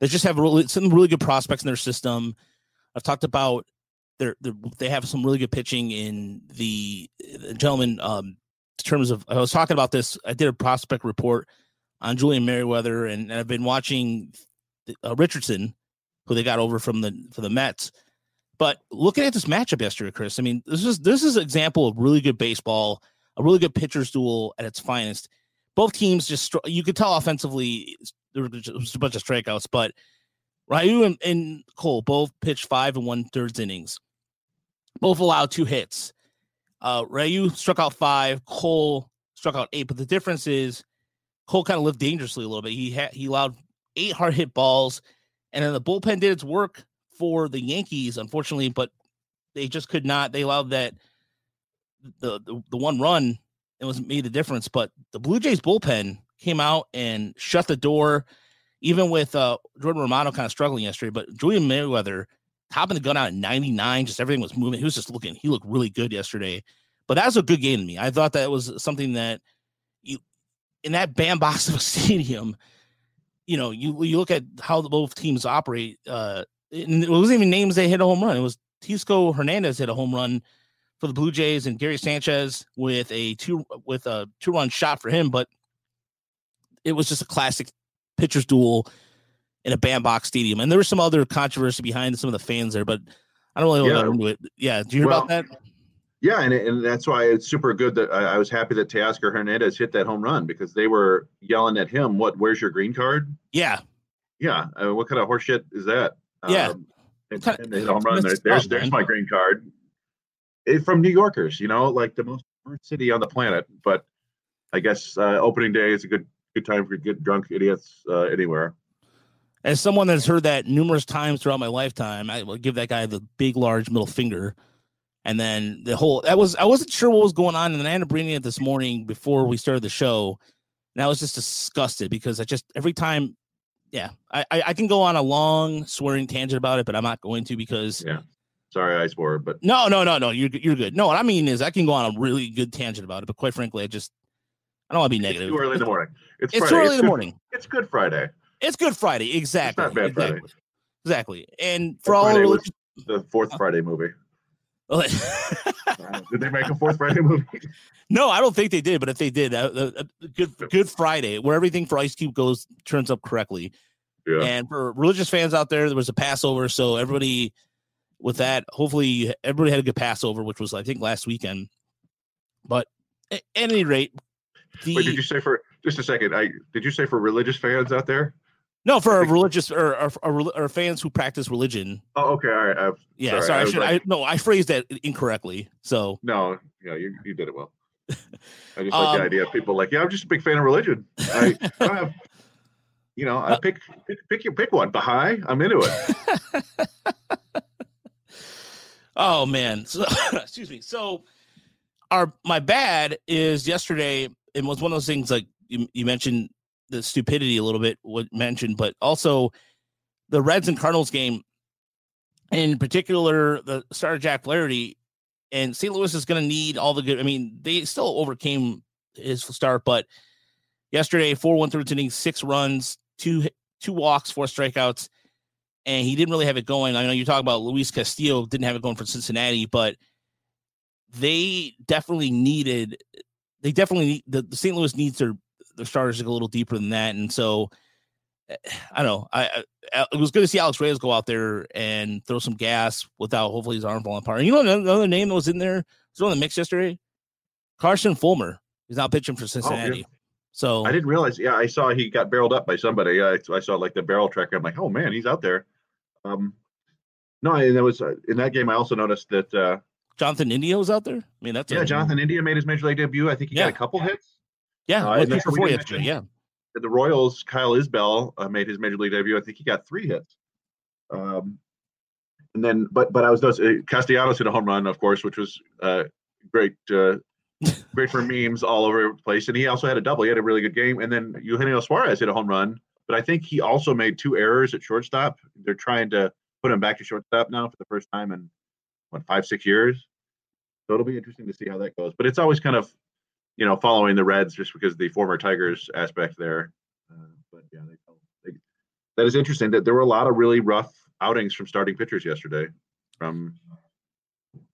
they just have really some really good prospects in their system. I've talked about their, their they have some really good pitching in the, the gentleman um in terms of I was talking about this. I did a prospect report on Julian Merryweather, and, and I've been watching uh, Richardson, who they got over from the for the Mets. But looking at this matchup yesterday, Chris, I mean, this is this is an example of really good baseball, a really good pitchers duel at its finest. Both teams just you could tell offensively there was just a bunch of strikeouts, but Ryu and, and Cole both pitched five and one thirds innings, both allowed two hits. Uh, Ryu struck out five, Cole struck out eight, but the difference is Cole kind of lived dangerously a little bit. He had he allowed eight hard hit balls, and then the bullpen did its work for the Yankees, unfortunately, but they just could not. They allowed that the the, the one run it was made a difference, but the Blue Jays bullpen came out and shut the door, even with uh Jordan Romano kind of struggling yesterday. But Julian Merryweather topping the gun out at 99, just everything was moving. He was just looking, he looked really good yesterday. But that was a good game to me. I thought that was something that you in that bandbox of a stadium, you know, you you look at how the both teams operate. Uh, it wasn't even names they hit a home run. It was Teoscar Hernandez hit a home run for the Blue Jays and Gary Sanchez with a two with a two run shot for him, but it was just a classic pitcher's duel in a bandbox stadium. And there was some other controversy behind some of the fans there, but I don't really want to into it. Yeah, do you hear Well, about that? Yeah, and and that's why it's super good that I, I was happy that Teoscar Hernandez hit that home run because they were yelling at him, "What? Where's your green card?" Yeah, Yeah, I mean, what kind of horseshit is that? Yeah. Um, and, and they hit home run. There, there's up, there's man. my green card. It, from New Yorkers, you know, like the most diverse city on the planet. But I guess uh, opening day is a good good time for get drunk idiots uh, anywhere. as someone that's heard that numerous times throughout my lifetime, I will give that guy the big, large middle finger. And then the whole that was I wasn't sure what was going on, and then I ended up reading it this morning before we started the show, and I was just disgusted because I just every time, yeah, I I, I can go on a long swearing tangent about it, but I'm not going to because Yeah. Sorry, I swore, but no, no, no, no, you're you're good. No, what I mean is I can go on a really good tangent about it, but quite frankly, I just don't want to be it's negative. too early in the morning. It's, It's too early in the Good- morning. It's Good Friday. It's Good Friday, exactly. It's not bad Friday. exactly. Exactly. And for Good all religious the fourth Friday movie. Uh, Did they make a fourth Friday movie? no, I don't think they did. But if they did, uh, uh, uh, good Good Friday, where everything for Ice Cube goes turns up correctly. Yeah. And for religious fans out there, there was a Passover, so everybody with that, hopefully, everybody had a good Passover, which was I think last weekend. But at any rate, the Wait, did you say for just a second? I did you say for religious fans out there? no for religious or, or, or, fans who practice religion. Oh, okay, all right. I've, Yeah, Sorry, sorry, I I should. like- I no, I phrased that incorrectly. So no, yeah, you, you did it well. I just like Um, the idea of people like, yeah, I'm just a big fan of religion. I, I have, you know, I Uh, pick pick pick, your, pick one. Baha'i, I'm into it. Oh man. So excuse me. So our my bad is yesterday it was one of those things like you, you mentioned the stupidity a little bit what mentioned, but also the Reds and Cardinals game, in particular the starter Jack Flaherty and St. Louis is going to need all the good. I mean, they still overcame his start, but yesterday four one third innings, six runs, two two walks, four strikeouts and he didn't really have it going. I know you talk about Luis Castillo didn't have it going for Cincinnati, but they definitely needed. They definitely need the, the St. Louis needs their their starters to go a little deeper than that, and so eh, I don't know. I, I it was good to see Alex Reyes go out there and throw some gas without hopefully his arm falling apart. And you know another, name that was in there was on the mix yesterday. Carson Fulmer is now pitching for Cincinnati. So I didn't realize. Yeah, I saw he got barreled up by somebody. I, I saw like the barrel tracker. I'm like, oh man, he's out there. Um, no, and there was uh, in that game. I also noticed that. Uh, Jonathan India's out there. I mean, that's yeah, a, Jonathan India made his major league debut. I think he Yeah. got a couple hits. Yeah, Uh, well, for we four didn't yesterday. Yeah. the Royals, Kyle Isbel uh, made his major league debut. I think he got three hits. Um, and then, but but I was those uh, Castellanos hit a home run, of course, which was uh, great. Uh, great for memes all over the place. And he also had a double. He had a really good game. And then Eugenio Suarez hit a home run, but I think he also made two errors at shortstop. They're trying to put him back to shortstop now for the first time in what five six years. So it'll be interesting to see how that goes. But it's always kind of you know following the Reds just because the former Tigers aspect there. Uh, but yeah, they, they, that is interesting. That there were a lot of really rough outings from starting pitchers yesterday, from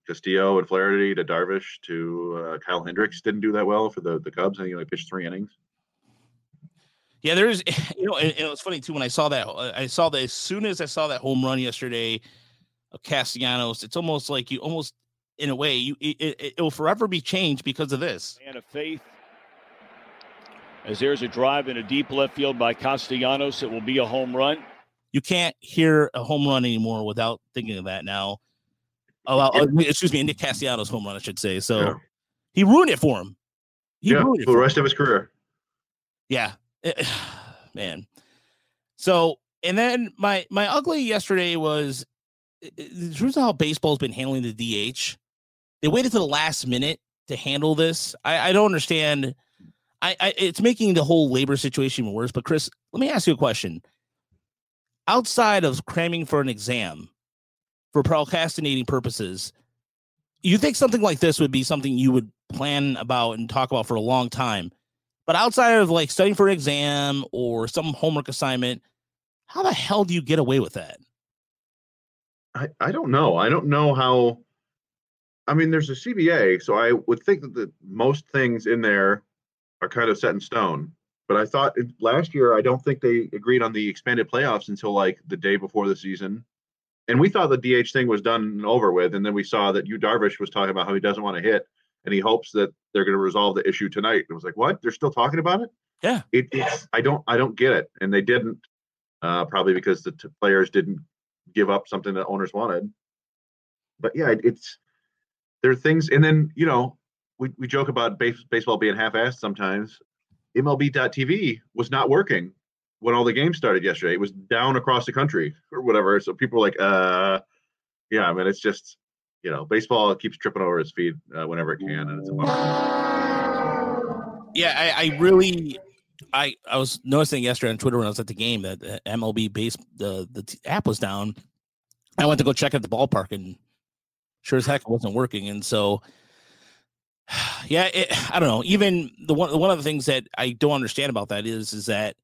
Castillo and Flaherty to Darvish to uh, Kyle Hendricks didn't do that well for the the Cubs. I think he only pitched three innings. Yeah, there's, you know, and, and it was funny too when I saw that. I saw that as soon as I saw that home run yesterday of Castellanos, it's almost like you almost, in a way, you it, it, it will forever be changed because of this. Man of faith. As there's a drive in a deep left field by Castellanos, it will be a home run. You can't hear a home run anymore without thinking of that now. Oh, well, uh, excuse me, Nick Castellanos home run, I should say. So Yeah. he ruined it for him. He yeah, ruined it for the for him. rest of his career. Yeah. Eh, Man. So, and then my my ugly yesterday was i- i- in terms of how baseball's been handling the DH. They waited to the last minute to handle this. I, I don't understand. I, I it's making the whole labor situation worse. But Chris, let me ask you a question. Outside of cramming for an exam, for procrastinating purposes, you think something like this would be something you would plan about and talk about for a long time? But outside of like studying for an exam or some homework assignment, how the hell do you get away with that? I, I don't know. I don't know how. I mean, there's a CBA, so I would think that the, most things in there are kind of set in stone. But I thought it- last year, I don't think they agreed on the expanded playoffs until like the day before the season. And we thought the DH thing was done and over with. And then we saw that Yu Darvish was talking about how he doesn't want to hit and he hopes that they're going to resolve the issue tonight. It was like, what? They're still talking about it? Yeah. It, it's, I don't, I don't get it. And they didn't, uh, probably because the t- players didn't give up something that owners wanted. But yeah, it, it's, there are things. And then, you know, we, we joke about base, baseball being half-assed sometimes. MLB.TV was not working when all the games started yesterday. It was down across the country or whatever. So people were like, uh, yeah, I mean, it's just, you know, baseball keeps tripping over its feet uh, whenever it can. And it's a bummer. Yeah, I, I really, I I was noticing yesterday on Twitter when I was at the game that uh, MLB base the the app was down. I went to go check at the ballpark and sure as heck it wasn't working. And so, yeah, it, I don't know. Even the one one of the things that I don't understand about that is is that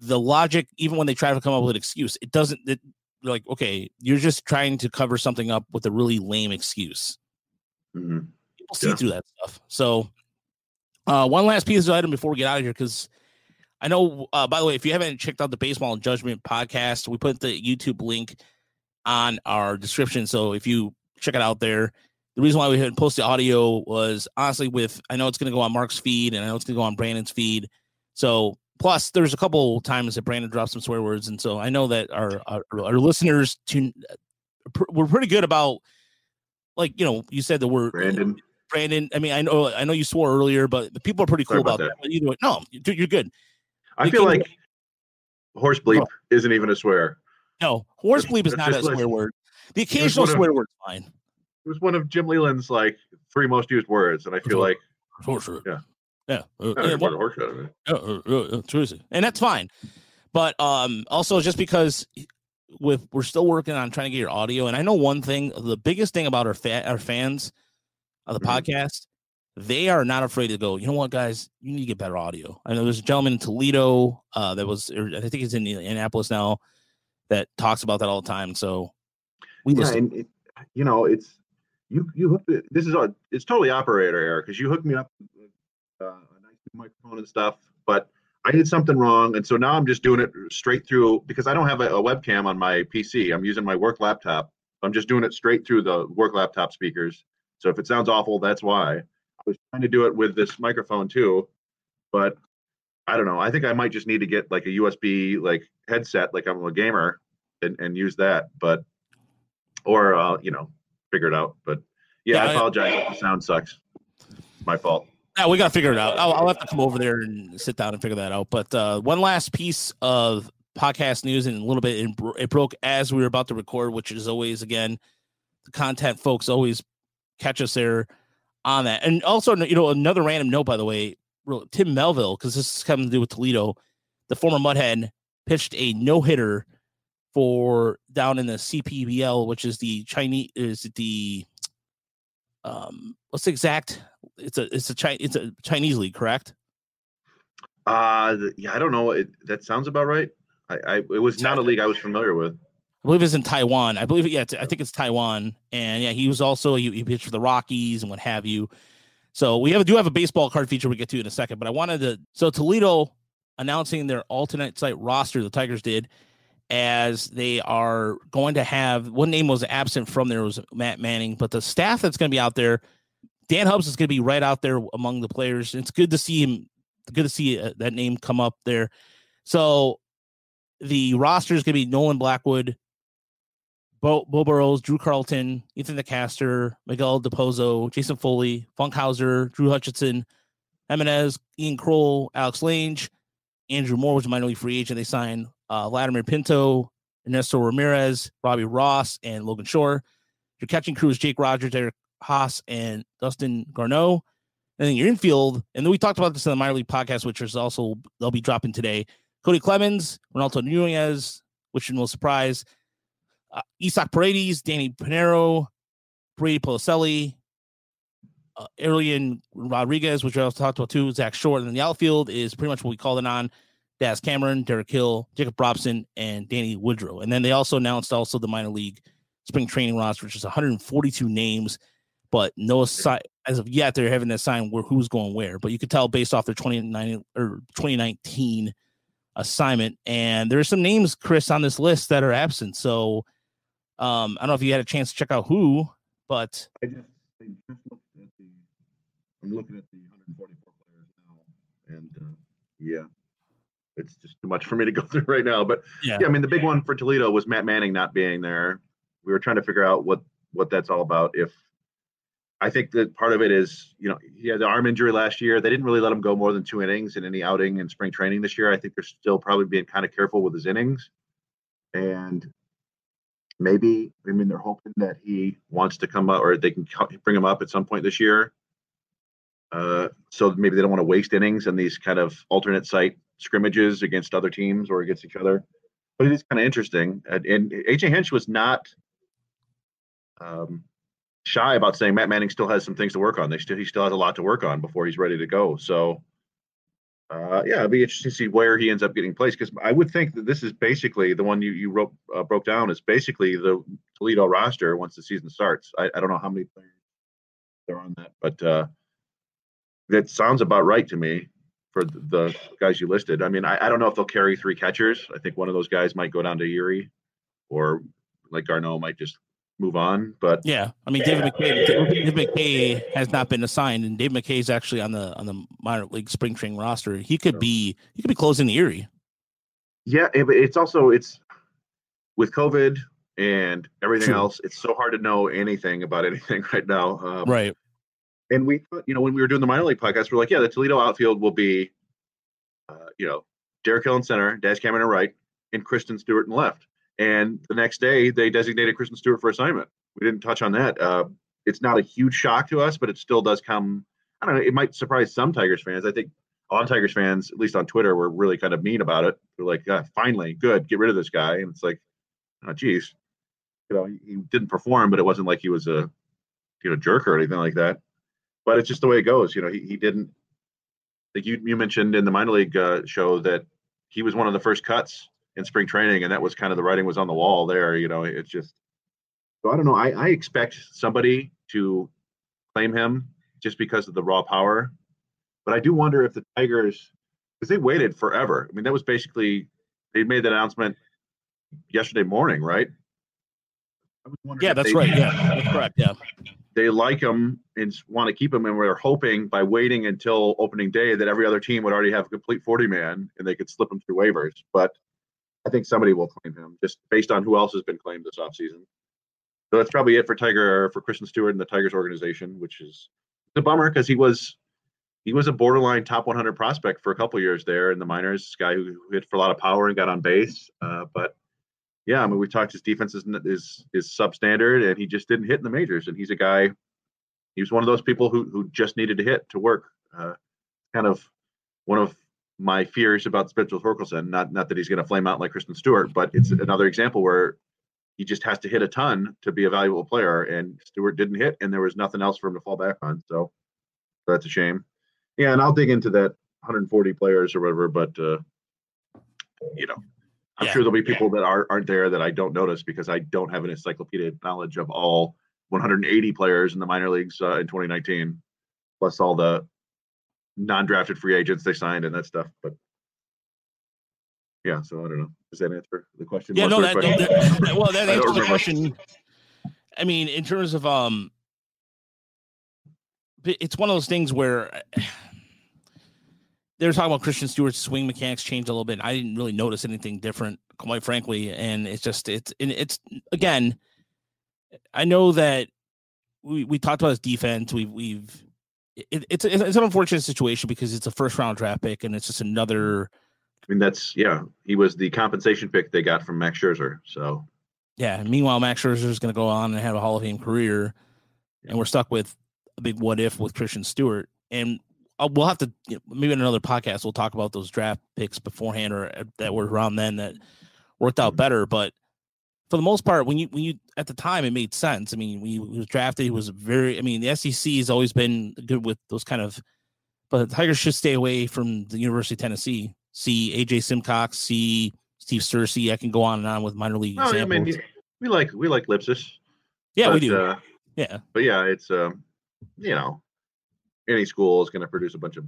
the logic, even when they try to come up with an excuse, it doesn't. It, like, okay, you're just trying to cover something up with a really lame excuse Mhm. people see Yeah. through that stuff. So, uh, one last piece of item before we get out of here, because I know, uh, by the way, if you haven't checked out the Baseball and Judgment podcast, we put the YouTube link on our description. So if you check it out there, the reason why we hadn't posted audio was honestly with I know it's going to go on Mark's feed and I know it's going to go on Brandon's feed. So plus, there's a couple times that Brandon dropped some swear words, and so I know that our our, our listeners tune. We're pretty good about like you know you said the word Brandon. Brandon. I mean, I know I know you swore earlier, but the people are pretty cool Sorry about, about that. But either way, no, dude, you're good. I feel like horse bleep Oh. isn't even a swear. No, horse bleep is It's not a just like- swear word. The occasional one of- swear word's fine. It was one of Jim Leyland's like three most used words, and I feel like Horse. Yeah. Yeah. Uh, yeah, there's horse out of it. Uh, and that's fine. But um, also just because with we're still working on trying to get your audio, and I know one thing: the biggest thing about our fa- our fans of the Mhm. podcast, they are not afraid to go. You know what, guys? You need to get better audio. I know there's a gentleman in Toledo uh, that was, or I think he's in Indianapolis now, that talks about that all the time. So we Yeah, listen. it, you know, it's you. You hooked it. This is a. It's totally operator error because you hooked me up with uh, a nice microphone and stuff, but I did something wrong, and so now I'm just doing it straight through because I don't have a, a webcam on my PC. I'm using my work laptop. I'm just doing it straight through the work laptop speakers. So if it sounds awful, that's why. I was trying to do it with this microphone too, but I don't know. I think I might just need to get like a USB like headset, like I'm a gamer, and, and use that. But or uh, you know, figure it out. But yeah, Yeah, I I- apologize if the sound sucks. My fault. Yeah, we got to figure it out. I'll, I'll have to come over there and sit down and figure that out. But uh, one last piece of podcast news, and a little bit, it, it broke as we were about to record, which is always, again, the content folks always catch us there on that. And also, you know, another random note, by the way, Tim Melville, because this is having to do with Toledo, the former Mud Hen pitched a no hitter for down in the CPBL, which is the Chinese, is the, um, what's the exact it's a it's a Chi- it's a Chinese league, correct? Uh yeah, I don't know. It, that sounds about right. I, I it was not a league I was familiar with. I believe it's in Taiwan. I believe yeah, I think it's Taiwan. And yeah, he was also he, he pitched for the Rockies and what have you. So we have do have a baseball card feature we get to in a second, but I wanted to so Toledo announcing their alternate site roster, the Tigers did, as they are going to have one name was absent from there was Matt Manning, but the staff that's going to be out there, Dan Hubbs is going to be right out there among the players. It's good to see him, good to see uh, that name come up there. So the roster is going to be Nolan Blackwood, Bo, Beau Burrows, Drew Carlton, Ethan DeCaster, Miguel Del Pozo, Jason Foley, Funkhouser, Drew Hutchison, Jimenez, Ian Krol, Alex Lange, Andrew Moore was a minor league free agent. They signed uh, Vladimir Pinto, Ernesto Ramirez, Robbie Ross, and Logan Shore. Your catching crew is Jake Rogers, Eric Haas, and Dustin Garneau. And then your infield, and then we talked about this in the minor league podcast, which is also they'll be dropping today. Cody Clemens, Ronaldo Nunez, which no surprise. Uh, Isaac Paredes, Danny Pinero, Brady Policelli, uh, Arian Rodriguez, which I also talked about too, Zach Short. And then the outfield is pretty much what we called it on. Daz Cameron, Derek Hill, Jacob Robson, and Danny Woodrow. And then they also announced also the minor league spring training roster, which is 142 names, but no as of yet they're having to sign where who's going where. But you could tell based off their 29 or 2019 assignment, and there are some names, Chris, on this list that are absent. So um, I don't know if you had a chance to check out who, but I just, I just looked at the. I'm looking at the 144 players now, and uh, yeah, it's just too much for me to go through right now. But yeah, yeah, I mean, the big one for Toledo was Matt Manning not being there. We were trying to figure out what what that's all about. If I think that part of it is, you know, he had the arm injury last year. They didn't really let him go more than two innings in any outing in spring training this year. I think they're still probably being kind of careful with his innings, and maybe I mean they're hoping that he wants to come up or they can bring him up at some point this year. Uh, so maybe they don't want to waste innings in these kind of alternate site scrimmages against other teams or against each other. But it is kind of interesting. And, and AJ Hinch was not um, shy about saying Matt Manning still has some things to work on. They still he still has a lot to work on before he's ready to go. So uh, yeah, it'd be interesting to see where he ends up getting placed because I would think that this is basically the one you you wrote uh, broke down is basically the Toledo roster once the season starts. I, I don't know how many players are on that, but uh, that sounds about right to me for the, the guys you listed. I mean, I, I don't know if they'll carry three catchers. I think one of those guys might go down to Erie, or like Garneau might just move on. But yeah. I mean, David McKay, David McKay has not been assigned, and David McKay is actually on the on the minor league spring training roster. He could be he could be closing the Erie. Yeah, it- but it's also it's with COVID and everything True. else. It's so hard to know anything about anything right now. Um, Right. And we, thought, you know, when we were doing the minor league podcast, we're like, yeah, the Toledo outfield will be, uh, you know, Derek Hill in center, Daz Cameron in right, and Christin Stewart in left. And the next day, they designated Christin Stewart for assignment. We didn't touch on that. Uh, it's not a huge shock to us, but it still does come. I don't know. It might surprise some Tigers fans. I think of Tigers fans, at least on Twitter, were really kind of mean about it. They're like, "Ah, finally, good, get rid of this guy. And it's like, oh, geez, you know, he, he didn't perform, but it wasn't like he was a, you know, jerk or anything like that. But it's just the way it goes. You know, he, he didn't. Like you, you mentioned in the minor league uh, show that he was one of the first cuts in spring training, and that was kind of the writing was on the wall there. You know, it's just. So I don't know. I, I expect somebody to claim him just because of the raw power, but I do wonder if the Tigers, because they waited forever. I mean, that was basically they made that announcement yesterday morning, right? I was wondering Yeah, that's they- right. Yeah, that's correct. Yeah. they like him and want to keep him, and we're hoping by waiting until opening day that every other team would already have a complete 40 man and they could slip him through waivers. But I think somebody will claim him just based on who else has been claimed this offseason. So that's probably it for Tiger for Christin Stewart and the Tigers organization, which is a bummer because he was he was a borderline top 100 prospect for a couple years there in the minors. Guy who hit for a lot of power and got on base, uh, but yeah, I mean, we talked his defense is is is substandard, and he just didn't hit in the majors. And he's a guy. He was one of those people who who just needed to hit to work. Uh, kind of one of my fears about Spencer Torkelson. Not not that he's going to flame out like Christin Stewart, but it's another example where he just has to hit a ton to be a valuable player. And Stewart didn't hit, and there was nothing else for him to fall back on. So that's a shame. Yeah, and I'll dig into that 140 players or whatever, but uh, you know, I'm Yeah. sure there'll be people that are aren't there that I don't notice because I don't have an encyclopedic knowledge of all 180 players in the minor leagues uh, in 2019, plus all the non-drafted free agents they signed and that stuff. But yeah, so I don't know. Does that answer the question? Yeah, no, that, question? that- well, that answers the question. I mean, in terms of um, it's one of those things where they were talking about Christin Stewart's swing mechanics changed a little bit. I didn't really notice anything different, quite frankly, and it's just it's and it's again. I know that we we talked about his defense. We've we've it, it's it's an unfortunate situation because it's a first round draft pick and it's just another I mean, that's yeah. He was the compensation pick they got from Max Scherzer. So Yeah. Meanwhile, Max Scherzer is going to go on and have a Hall of Fame career, and we're stuck with a big what if with Christin Stewart. And uh, we'll have to you know, maybe in another podcast we'll talk about those draft picks beforehand or uh, that were around then that worked out better. But for the most part, when you when you at the time it made sense. I mean, when he was drafted, he was very. I mean, the SEC has always been good with those kind of. But the Tigers should stay away from the University of Tennessee. See AJ Simcox. See Steve Cersei. I can go on and on with minor league No, I examples. mean, we like we like Lipsis. Yeah, we do. Uh, yeah. but yeah, it's um, you know, any school is going to produce a bunch of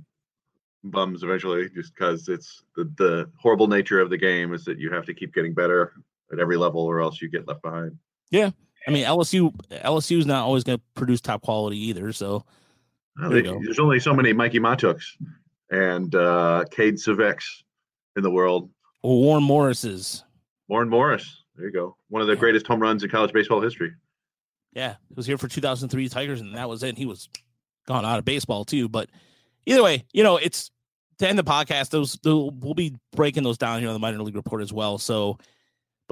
bums eventually, just because it's the the horrible nature of the game is that you have to keep getting better at every level, or else you get left behind. Yeah, I mean, LSU LSU is not always going to produce top quality either. So Well, There they- there's only so many Mikie Mahtooks and uh, Cade Civex in the world. or Warren Morris's. Warren Morris, there you go, one of the greatest home runs in college baseball history. Yeah, he was here for 2003 Tigers, and that was it. He was gone out of baseball too. But either way, you know, it's to end the podcast. Those, those we'll be breaking those down here on the minor league report as well. So,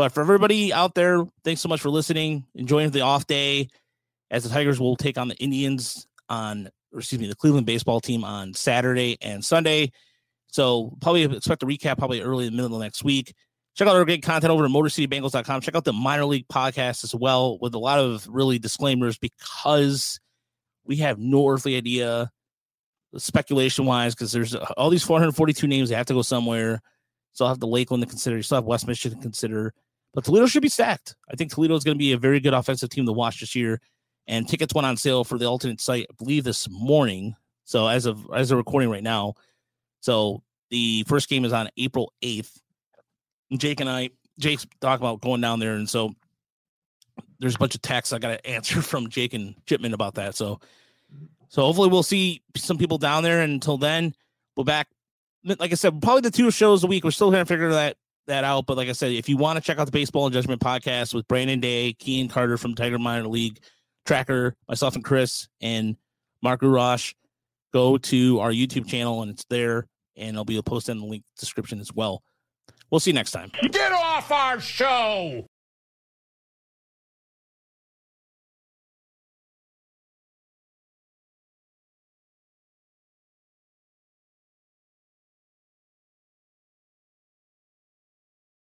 but for everybody out there, thanks so much for listening. Enjoying the off day as the Tigers will take on the Indians on, excuse me, the Cleveland baseball team on Saturday and Sunday. So probably expect a recap probably early in the middle of next week. Check out our great content over at motorcitybengals.com. Check out the minor league podcast as well with a lot of really disclaimers because we have no earthly idea speculation wise because there's uh, all these 442 names that have to go somewhere. So I'll have the Lakeland to consider. You still have West Michigan to consider. But Toledo should be stacked. I think Toledo is going to be a very good offensive team to watch this year. And tickets went on sale for the alternate site, I believe, this morning. So as of as of recording right now, so the first game is on April 8th. Jake and I, Jake's talking about going down there, and so there's a bunch of texts I got to answer from Jake and Chipman about that. So, so hopefully we'll see some people down there. And until then, we're back. Like I said, probably the two shows a week. We're still trying to figure that that out. But like I said, if you want to check out the Baseball and Judgment podcast with Brandon Day, Kean Carter from Tiger Minor League, Tracker, myself and Chris, and Mark Urash, go to our YouTube channel and it's there. And I'll be posted in the link description as well. We'll see you next time. Get off our show!